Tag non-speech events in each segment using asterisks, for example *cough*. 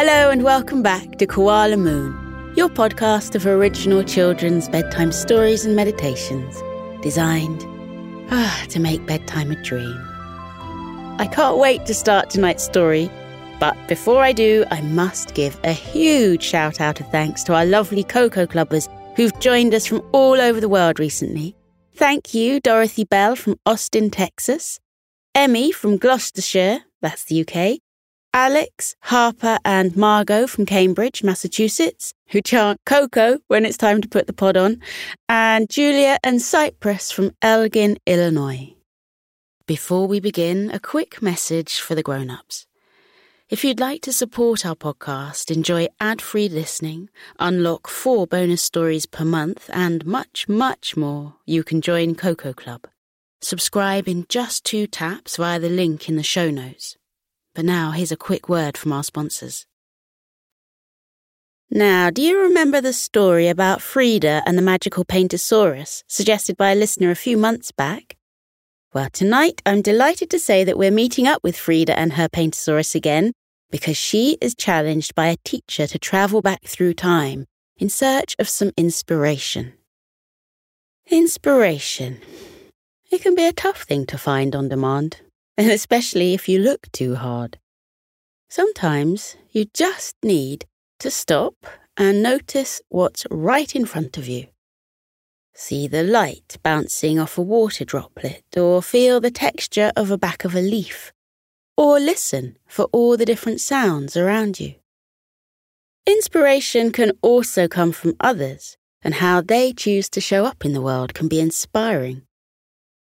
Hello and welcome back to Koala Moon, your podcast of original children's bedtime stories and meditations designed ah, to make bedtime a dream. I can't wait to start tonight's story, but before I do, I must give a huge shout out of thanks to our lovely Koko Clubbers who've joined us from all over the world recently. Thank you, Dorothy Bell from Austin, Texas, Emmy from Gloucestershire, that's the UK, Alex, Harper, and Margot from Cambridge, Massachusetts, who chant Koko when it's time to put the pod on, and Julia and Cypress from Elgin, Illinois. Before we begin, a quick message for the grown ups. If you'd like to support our podcast, enjoy ad free listening, unlock four bonus stories per month, and much, much more, you can join Koko Club. Subscribe in just two taps via the link in the show notes. But now, here's a quick word from our sponsors. Now, do you remember the story about Frida and the magical Paintosaurus, suggested by a listener a few months back? Well, tonight I'm delighted to say that we're meeting up with Frida and her Paintosaurus again because she is challenged by a teacher to travel back through time in search of some inspiration. Inspiration. It can be a tough thing to find on demand *laughs* especially if you look too hard. Sometimes you just need to stop and notice what's right in front of you. See the light bouncing off a water droplet, or feel the texture of the back of a leaf, or listen for all the different sounds around you. Inspiration can also come from others, and how they choose to show up in the world can be inspiring.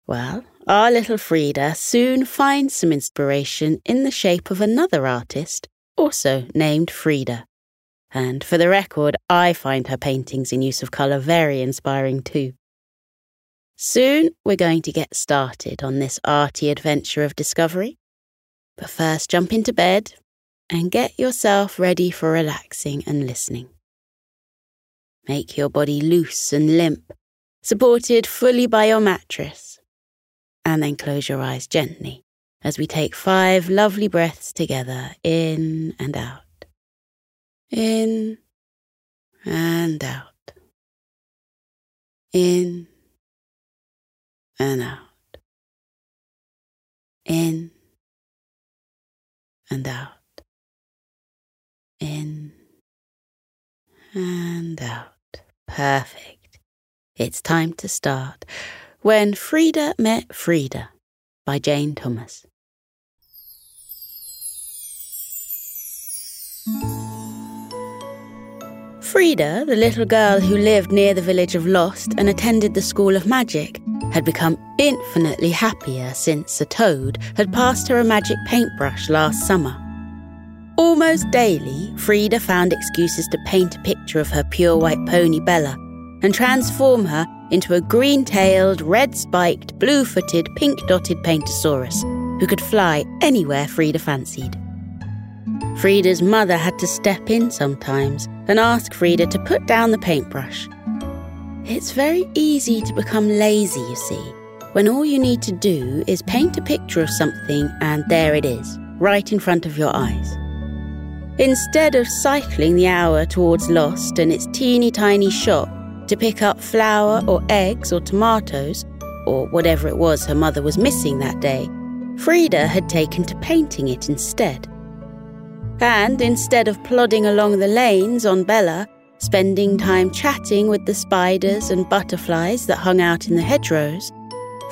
Well, our little Frida soon finds some inspiration in the shape of another artist, also named Frida. And for the record, I find her paintings in use of colour very inspiring too. Soon we're going to get started on this arty adventure of discovery. But first, jump into bed and get yourself ready for relaxing and listening. Make your body loose and limp, supported fully by your mattress and then close your eyes gently as we take five lovely breaths together in and out. In and out. In and out. In and out. In and out. Perfect. It's time to start. When Frida Met Frida by Jane Thomas. Frida, the little girl who lived near the village of Lost and attended the School of Magic, had become infinitely happier since a toad had passed her a magic paintbrush last summer. Almost daily, Frida found excuses to paint a picture of her pure white pony Bella and transform her into a green tailed, red spiked, blue footed, pink dotted Paintosaurus who could fly anywhere Frida fancied. Frida's mother had to step in sometimes and ask Frida to put down the paintbrush. It's very easy to become lazy, you see, when all you need to do is paint a picture of something and there it is, right in front of your eyes. Instead of cycling the hour towards Lost and its teeny tiny shop to pick up flour or eggs or tomatoes, or whatever it was her mother was missing that day, Frida had taken to painting it instead. And instead of plodding along the lanes on Bella, spending time chatting with the spiders and butterflies that hung out in the hedgerows,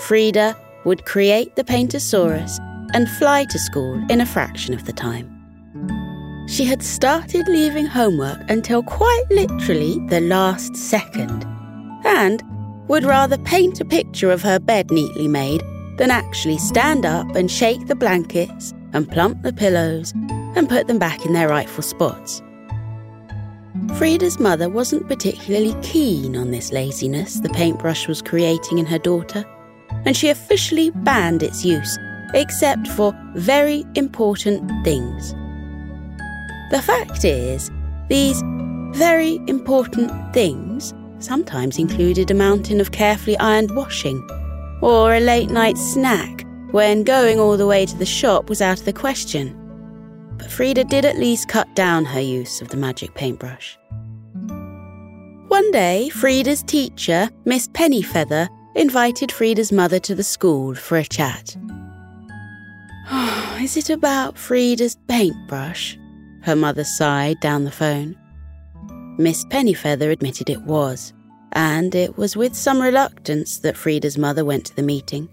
Frida would create the Paintosaurus and fly to school in a fraction of the time. She had started leaving homework until quite literally the last second, and would rather paint a picture of her bed neatly made than actually stand up and shake the blankets and plump the pillows and put them back in their rightful spots. Frida's mother wasn't particularly keen on this laziness the paintbrush was creating in her daughter, and she officially banned its use, except for very important things. The fact is, these very important things sometimes included a mountain of carefully ironed washing, or a late night snack when going all the way to the shop was out of the question. but Frida did at least cut down her use of the magic paintbrush. One day, Frida's teacher, Miss Pennyfeather, invited Frida's mother to the school for a chat. *sighs* Is it about Frida's paintbrush? Her mother sighed down the phone. Miss Pennyfeather admitted it was, and it was with some reluctance that Frida's mother went to the meeting.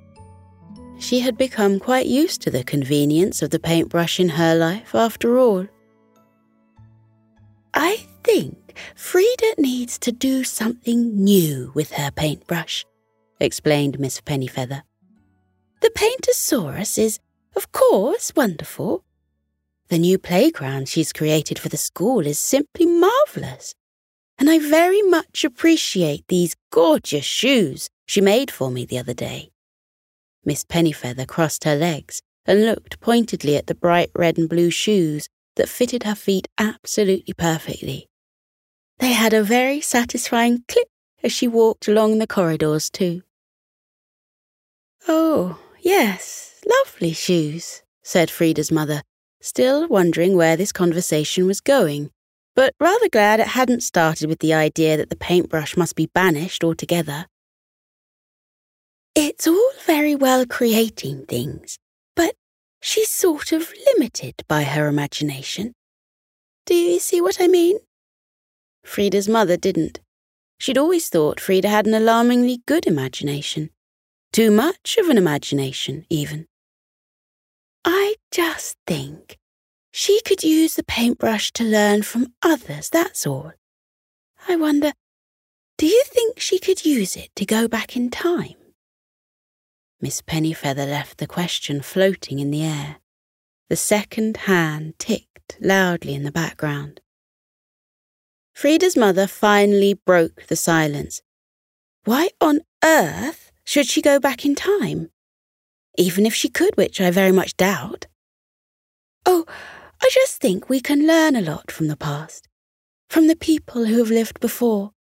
She had become quite used to the convenience of the paintbrush in her life, after all. I think Frida needs to do something new with her paintbrush, explained Miss Pennyfeather. The Paintosaurus is, of course, wonderful. The new playground she's created for the school is simply marvellous. And I very much appreciate these gorgeous shoes she made for me the other day. Miss Pennyfeather crossed her legs and looked pointedly at the bright red and blue shoes that fitted her feet absolutely perfectly. They had a very satisfying click as she walked along the corridors, too. Oh, yes, lovely shoes, said Frida's mother, still wondering where this conversation was going, but rather glad it hadn't started with the idea that the paintbrush must be banished altogether. It's all very well creating things, but she's sort of limited by her imagination. Do you see what I mean? Frida's mother didn't. She'd always thought Frida had an alarmingly good imagination. Too much of an imagination, even. I just think she could use the paintbrush to learn from others, that's all. I wonder, do you think she could use it to go back in time? Miss Pennyfeather left the question floating in the air. The second hand ticked loudly in the background. Frida's mother finally broke the silence. Why on earth should she go back in time? Even if she could, which I very much doubt. Oh, I just think we can learn a lot from the past, from the people who have lived before.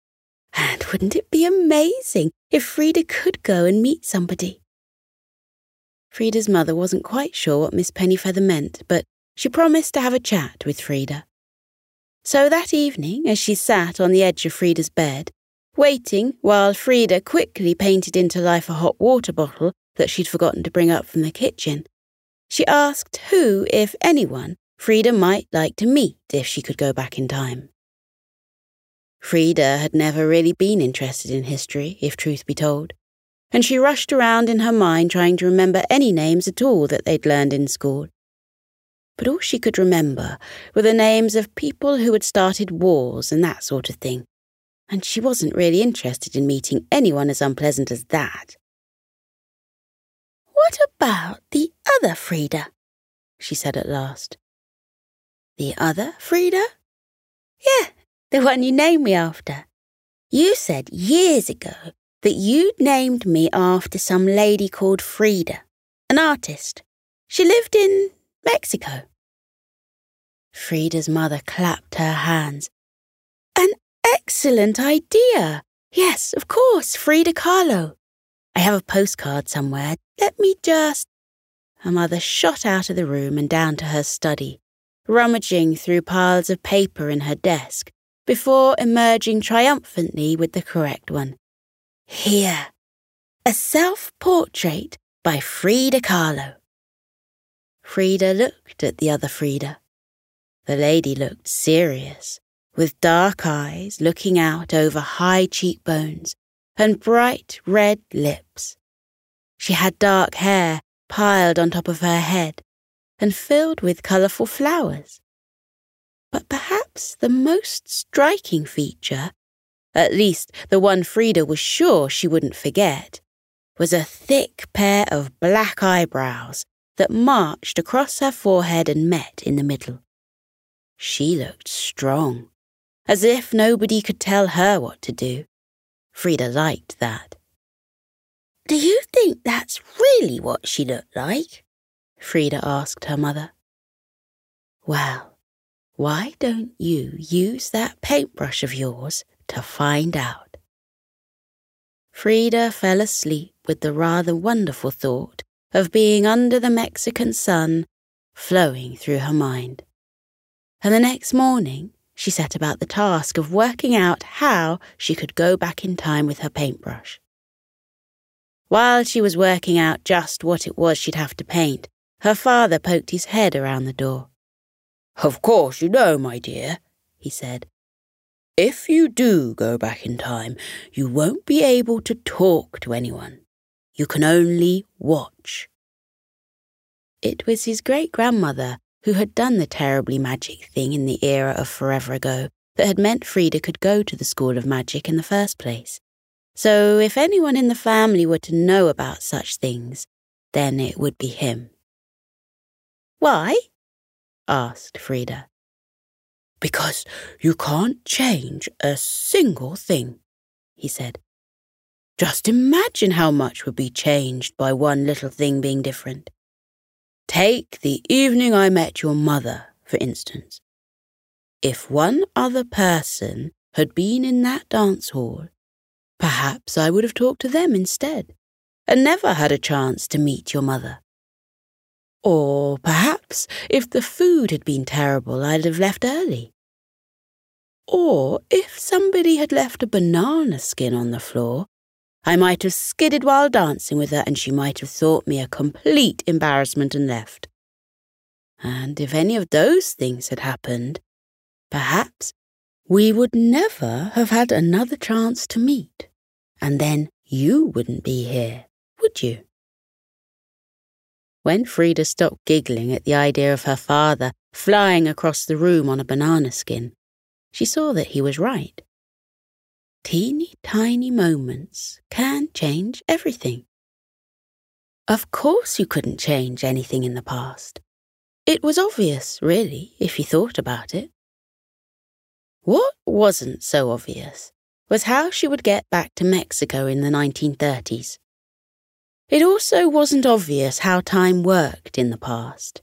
And wouldn't it be amazing if Frida could go and meet somebody? Frida's mother wasn't quite sure what Miss Pennyfeather meant, but she promised to have a chat with Frida. So that evening, as she sat on the edge of Frida's bed, waiting while Frida quickly painted into life a hot water bottle that she'd forgotten to bring up from the kitchen, she asked who, if anyone, Frida might like to meet if she could go back in time. Frida had never really been interested in history, if truth be told and she rushed around in her mind trying to remember any names at all that they'd learned in school. But all she could remember were the names of people who had started wars and that sort of thing, and she wasn't really interested in meeting anyone as unpleasant as that. What about the other Frida? she said at last. The other Frida? Yeah, the one you named me after. You said years ago that you'd named me after some lady called Frida, an artist. She lived in Mexico. Frida's mother clapped her hands. An excellent idea! Yes, of course, Frida Kahlo. I have a postcard somewhere. Let me just. Her mother shot out of the room and down to her study, rummaging through piles of paper in her desk, before emerging triumphantly with the correct one. Here, a self portrait by Frida Kahlo. Frida looked at the other Frida. The lady looked serious, with dark eyes looking out over high cheekbones and bright red lips. She had dark hair piled on top of her head and filled with colourful flowers. But perhaps the most striking feature at least the one Frida was sure she wouldn't forget, was a thick pair of black eyebrows that marched across her forehead and met in the middle. She looked strong, as if nobody could tell her what to do. Frida liked that. Do you think that's really what she looked like? Frida asked her mother. Well, why don't you use that paintbrush of yours to find out. Frida fell asleep with the rather wonderful thought of being under the Mexican sun flowing through her mind. and the next morning she set about the task of working out how she could go back in time with her paintbrush. While she was working out just what it was she'd have to paint, her father poked his head around the door. Of course you know, my dear, he said. If you do go back in time, you won't be able to talk to anyone. You can only watch. It was his great grandmother who had done the terribly magic thing in the era of forever ago that had meant Frida could go to the School of Magic in the first place. So if anyone in the family were to know about such things, then it would be him. Why? asked Frida. Because you can't change a single thing, he said. Just imagine how much would be changed by one little thing being different. Take the evening I met your mother, for instance. If one other person had been in that dance hall, perhaps I would have talked to them instead, and never had a chance to meet your mother. Or perhaps if the food had been terrible, I'd have left early. Or if somebody had left a banana skin on the floor, I might have skidded while dancing with her and she might have thought me a complete embarrassment and left. And if any of those things had happened, perhaps we would never have had another chance to meet. And then you wouldn't be here, would you? When Frida stopped giggling at the idea of her father flying across the room on a banana skin, she saw that he was right. Teeny tiny moments can change everything. Of course, you couldn't change anything in the past. It was obvious, really, if you thought about it. What wasn't so obvious was how she would get back to Mexico in the 1930s. It also wasn't obvious how time worked in the past.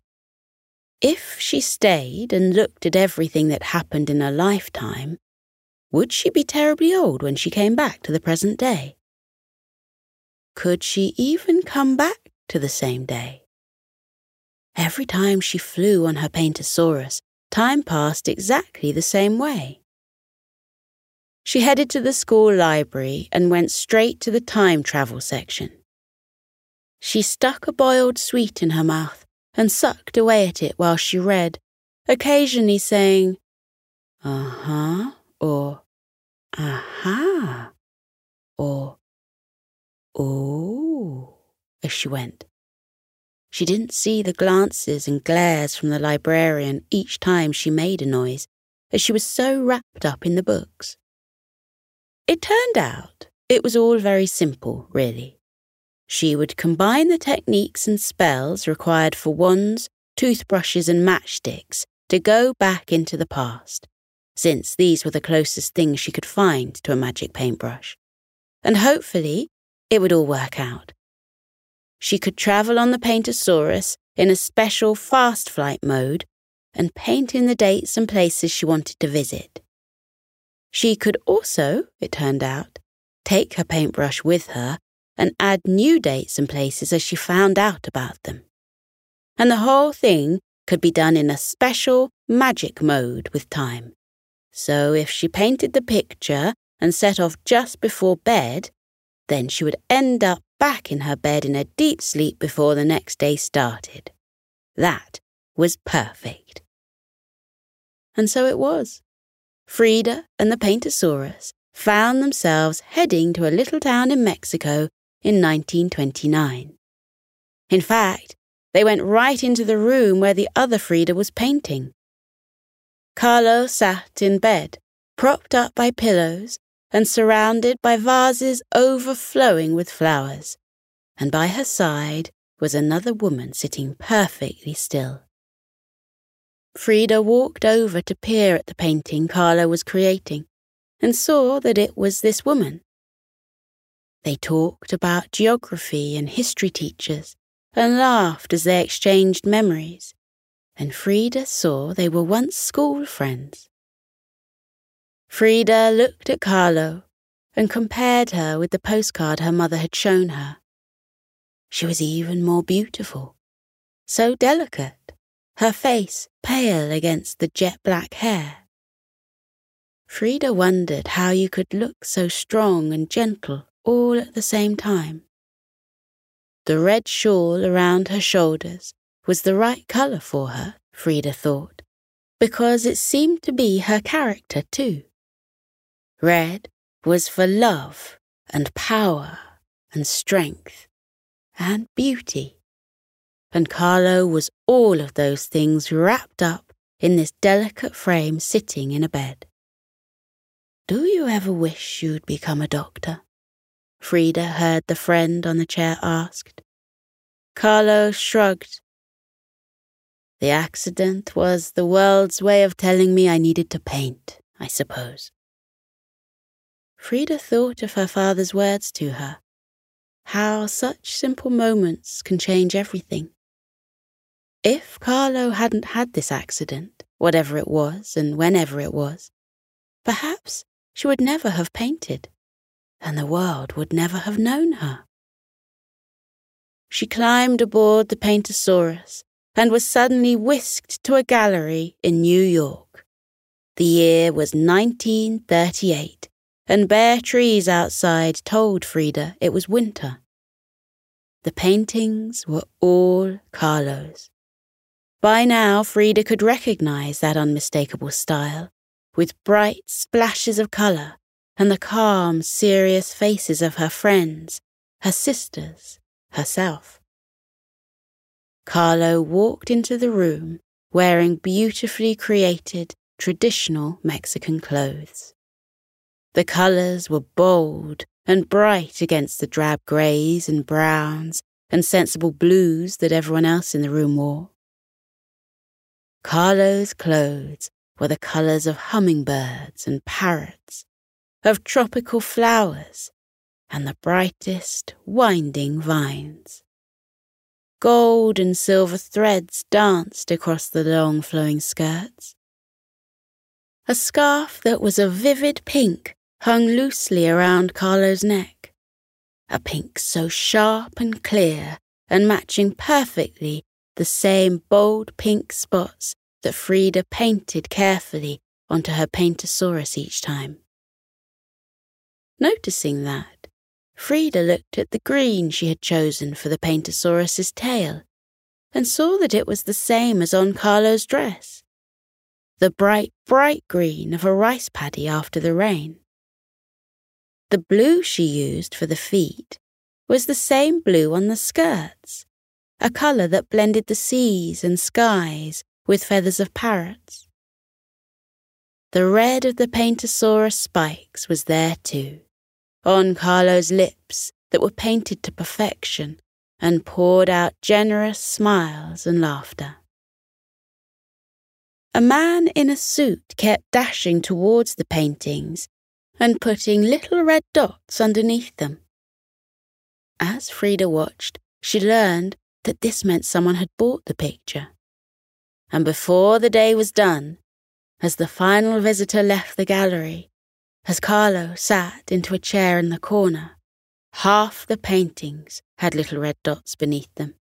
If she stayed and looked at everything that happened in her lifetime, would she be terribly old when she came back to the present day? Could she even come back to the same day? Every time she flew on her Paintosaurus, time passed exactly the same way. She headed to the school library and went straight to the time travel section. She stuck a boiled sweet in her mouth and sucked away at it while she read, occasionally saying, Uh huh, or Aha, or Oh, as she went. She didn't see the glances and glares from the librarian each time she made a noise, as she was so wrapped up in the books. It turned out it was all very simple, really. She would combine the techniques and spells required for wands, toothbrushes, and matchsticks to go back into the past, since these were the closest things she could find to a magic paintbrush. And hopefully, it would all work out. She could travel on the Paintosaurus in a special fast flight mode and paint in the dates and places she wanted to visit. She could also, it turned out, take her paintbrush with her and add new dates and places as she found out about them. And the whole thing could be done in a special magic mode with time. So if she painted the picture and set off just before bed, then she would end up back in her bed in a deep sleep before the next day started. That was perfect. And so it was. Frida and the Paintosaurus found themselves heading to a little town in Mexico in 1929. In fact, they went right into the room where the other Frida was painting. Kahlo sat in bed, propped up by pillows and surrounded by vases overflowing with flowers, and by her side was another woman sitting perfectly still. Frida walked over to peer at the painting Kahlo was creating and saw that it was this woman. They talked about geography and history teachers and laughed as they exchanged memories, and Frida saw they were once school friends. Frida looked at Kahlo and compared her with the postcard her mother had shown her. She was even more beautiful, so delicate her face pale against the jet black hair. Frida wondered how you could look so strong and gentle all at the same time. The red shawl around her shoulders was the right colour for her, Frida thought, because it seemed to be her character too. Red was for love and power and strength and beauty. And Kahlo was all of those things wrapped up in this delicate frame sitting in a bed. Do you ever wish you'd become a doctor? Frida heard the friend on the chair asked. Kahlo shrugged. The accident was the world's way of telling me I needed to paint, I suppose. Frida thought of her father's words to her. How such simple moments can change everything. If Kahlo hadn't had this accident, whatever it was and whenever it was, perhaps she would never have painted, and the world would never have known her. She climbed aboard the Paintosaurus and was suddenly whisked to a gallery in New York. The year was 1938, and bare trees outside told Frida it was winter. The paintings were all Kahlo's. By now, Frida could recognize that unmistakable style with bright splashes of colour and the calm, serious faces of her friends, her sisters, herself. Kahlo walked into the room wearing beautifully created traditional Mexican clothes. The colours were bold and bright against the drab greys and browns and sensible blues that everyone else in the room wore. Kahlo's clothes were the colours of hummingbirds and parrots, of tropical flowers, and the brightest winding vines. Gold and silver threads danced across the long flowing skirts. A scarf that was a vivid pink hung loosely around Kahlo's neck, a pink so sharp and clear and matching perfectly the same bold pink spots that Frida painted carefully onto her Paintosaurus each time. Noticing that, Frida looked at the green she had chosen for the Paintosaurus's tail and saw that it was the same as on Kahlo's dress. The bright, bright green of a rice paddy after the rain. The blue she used for the feet was the same blue on the skirts, a colour that blended the seas and skies with feathers of parrots. The red of the Paintosaurus spikes was there too, on Kahlo's lips that were painted to perfection and poured out generous smiles and laughter. A man in a suit kept dashing towards the paintings and putting little red dots underneath them. As Frida watched, she learned that this meant someone had bought the picture and before the day was done, as the final visitor left the gallery, as Kahlo sat into a chair in the corner, half the paintings had little red dots beneath them.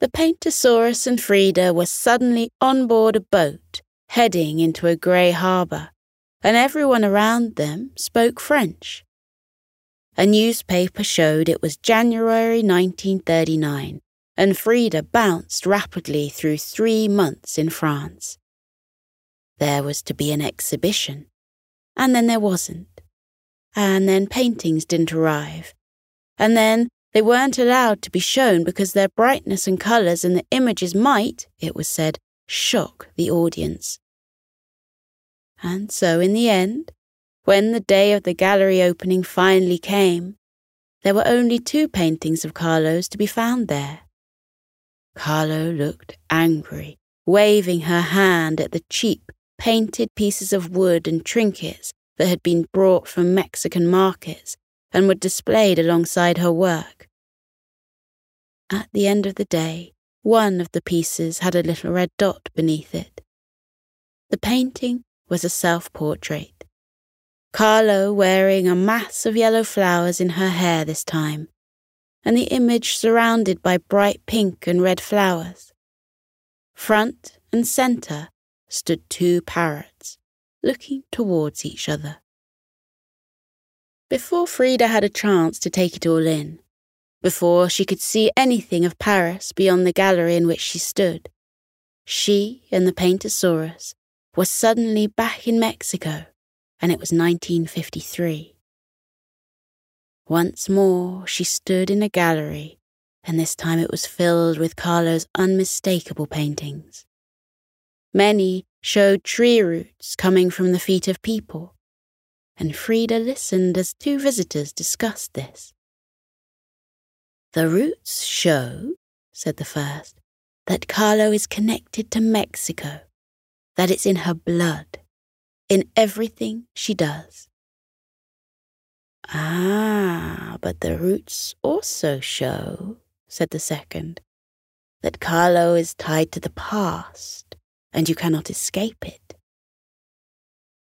The Paintosaurus and Frida were suddenly on board a boat heading into a grey harbour, and everyone around them spoke French. A newspaper showed it was January 1939, and Frida bounced rapidly through three months in France. There was to be an exhibition, and then there wasn't. And then paintings didn't arrive. And then they weren't allowed to be shown because their brightness and colours and the images might, it was said, shock the audience. And so in the end, when the day of the gallery opening finally came, there were only two paintings of Kahlo's to be found there. Kahlo looked angry, waving her hand at the cheap, painted pieces of wood and trinkets that had been brought from Mexican markets and were displayed alongside her work. At the end of the day, one of the pieces had a little red dot beneath it. The painting was a self portrait. Kahlo wearing a mass of yellow flowers in her hair this time, and the image surrounded by bright pink and red flowers. front and centre, stood two parrots, looking towards each other. Before Frida had a chance to take it all in, before she could see anything of Paris beyond the gallery in which she stood, she and the Paintosaurus were suddenly back in Mexico, and it was 1953. Once more she stood in a gallery, and this time it was filled with Kahlo's unmistakable paintings. Many showed tree roots coming from the feet of people, and Frida listened as two visitors discussed this. The roots show, said the first, that Kahlo is connected to Mexico, that it's in her blood, in everything she does. Ah, but the roots also show, said the second, that Kahlo is tied to the past, and you cannot escape it.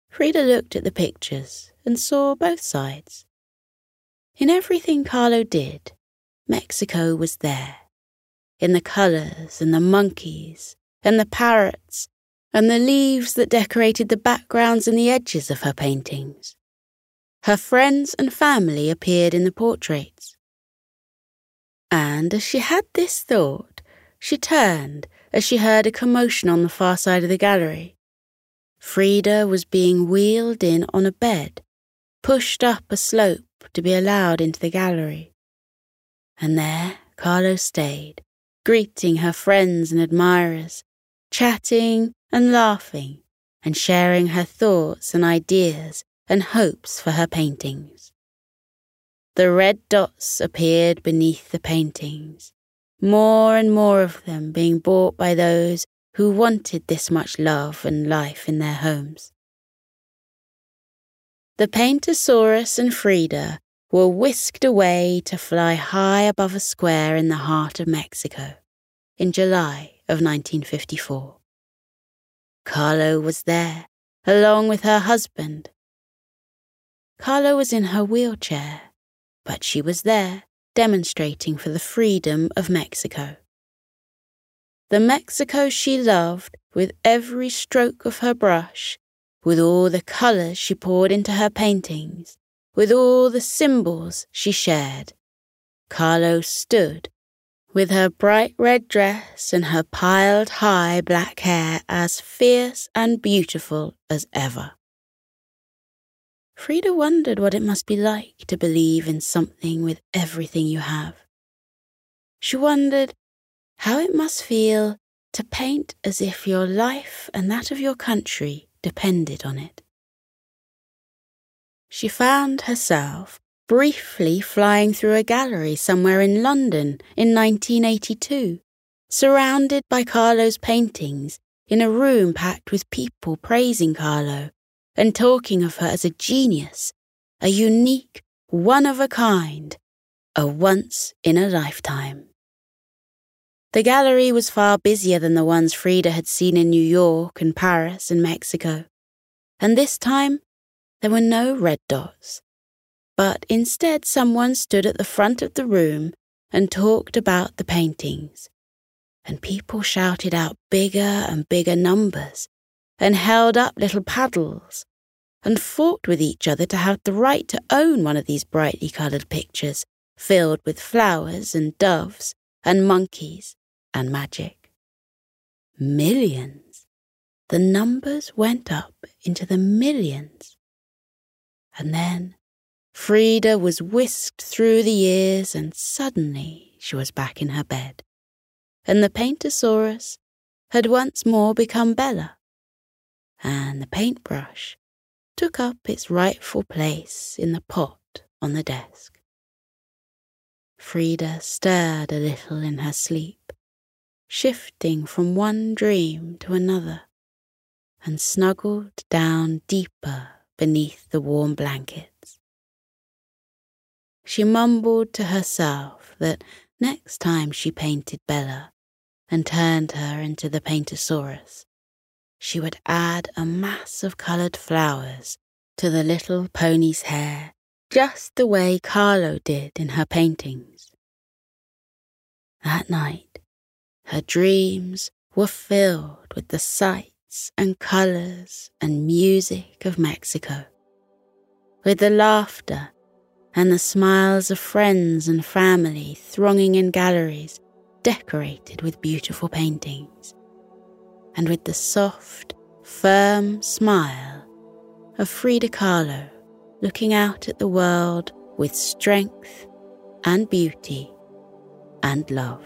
Frida looked at the pictures and saw both sides. In everything Kahlo did, Mexico was there. In the colours and the monkeys and the parrots and the leaves that decorated the backgrounds and the edges of her paintings. Her friends and family appeared in the portraits. And as she had this thought, she turned as she heard a commotion on the far side of the gallery. Frida was being wheeled in on a bed, pushed up a slope to be allowed into the gallery. And there Kahlo stayed, greeting her friends and admirers, chatting and laughing, and sharing her thoughts and ideas and hopes for her paintings. The red dots appeared beneath the paintings, more and more of them being bought by those who wanted this much love and life in their homes. The Paintosaurus and Frida were whisked away to fly high above a square in the heart of Mexico in July of 1954. Kahlo was there, along with her husband. Kahlo was in her wheelchair, but she was there, demonstrating for the freedom of Mexico. The Mexico she loved with every stroke of her brush, with all the colours she poured into her paintings, with all the symbols she shared. Kahlo stood with her bright red dress and her piled high black hair as fierce and beautiful as ever. Frida wondered what it must be like to believe in something with everything you have. She wondered how it must feel to paint as if your life and that of your country depended on it. She found herself briefly flying through a gallery somewhere in London in 1982, surrounded by Kahlo's paintings in a room packed with people praising Kahlo and talking of her as a genius, a unique, one of a kind, a once in a lifetime. The gallery was far busier than the ones Frida had seen in New York and Paris and Mexico, and this time there were no red dots but instead someone stood at the front of the room and talked about the paintings. And people shouted out bigger and bigger numbers and held up little paddles and fought with each other to have the right to own one of these brightly coloured pictures filled with flowers and doves and monkeys and magic. Millions. The numbers went up into the millions. And then Frida was whisked through the years, and suddenly she was back in her bed. And the Paintosaurus had once more become Bella, and the paintbrush took up its rightful place in the pot on the desk. Frida stirred a little in her sleep, shifting from one dream to another, and snuggled down deeper beneath the warm blankets. She mumbled to herself that next time she painted Bella and turned her into the Paintosaurus, she would add a mass of coloured flowers to the little pony's hair, just the way Kahlo did in her paintings. That night, her dreams were filled with the sights and colours and music of Mexico, with the laughter and the smiles of friends and family thronging in galleries decorated with beautiful paintings, and with the soft, firm smile of Frida Kahlo looking out at the world with strength and beauty and love.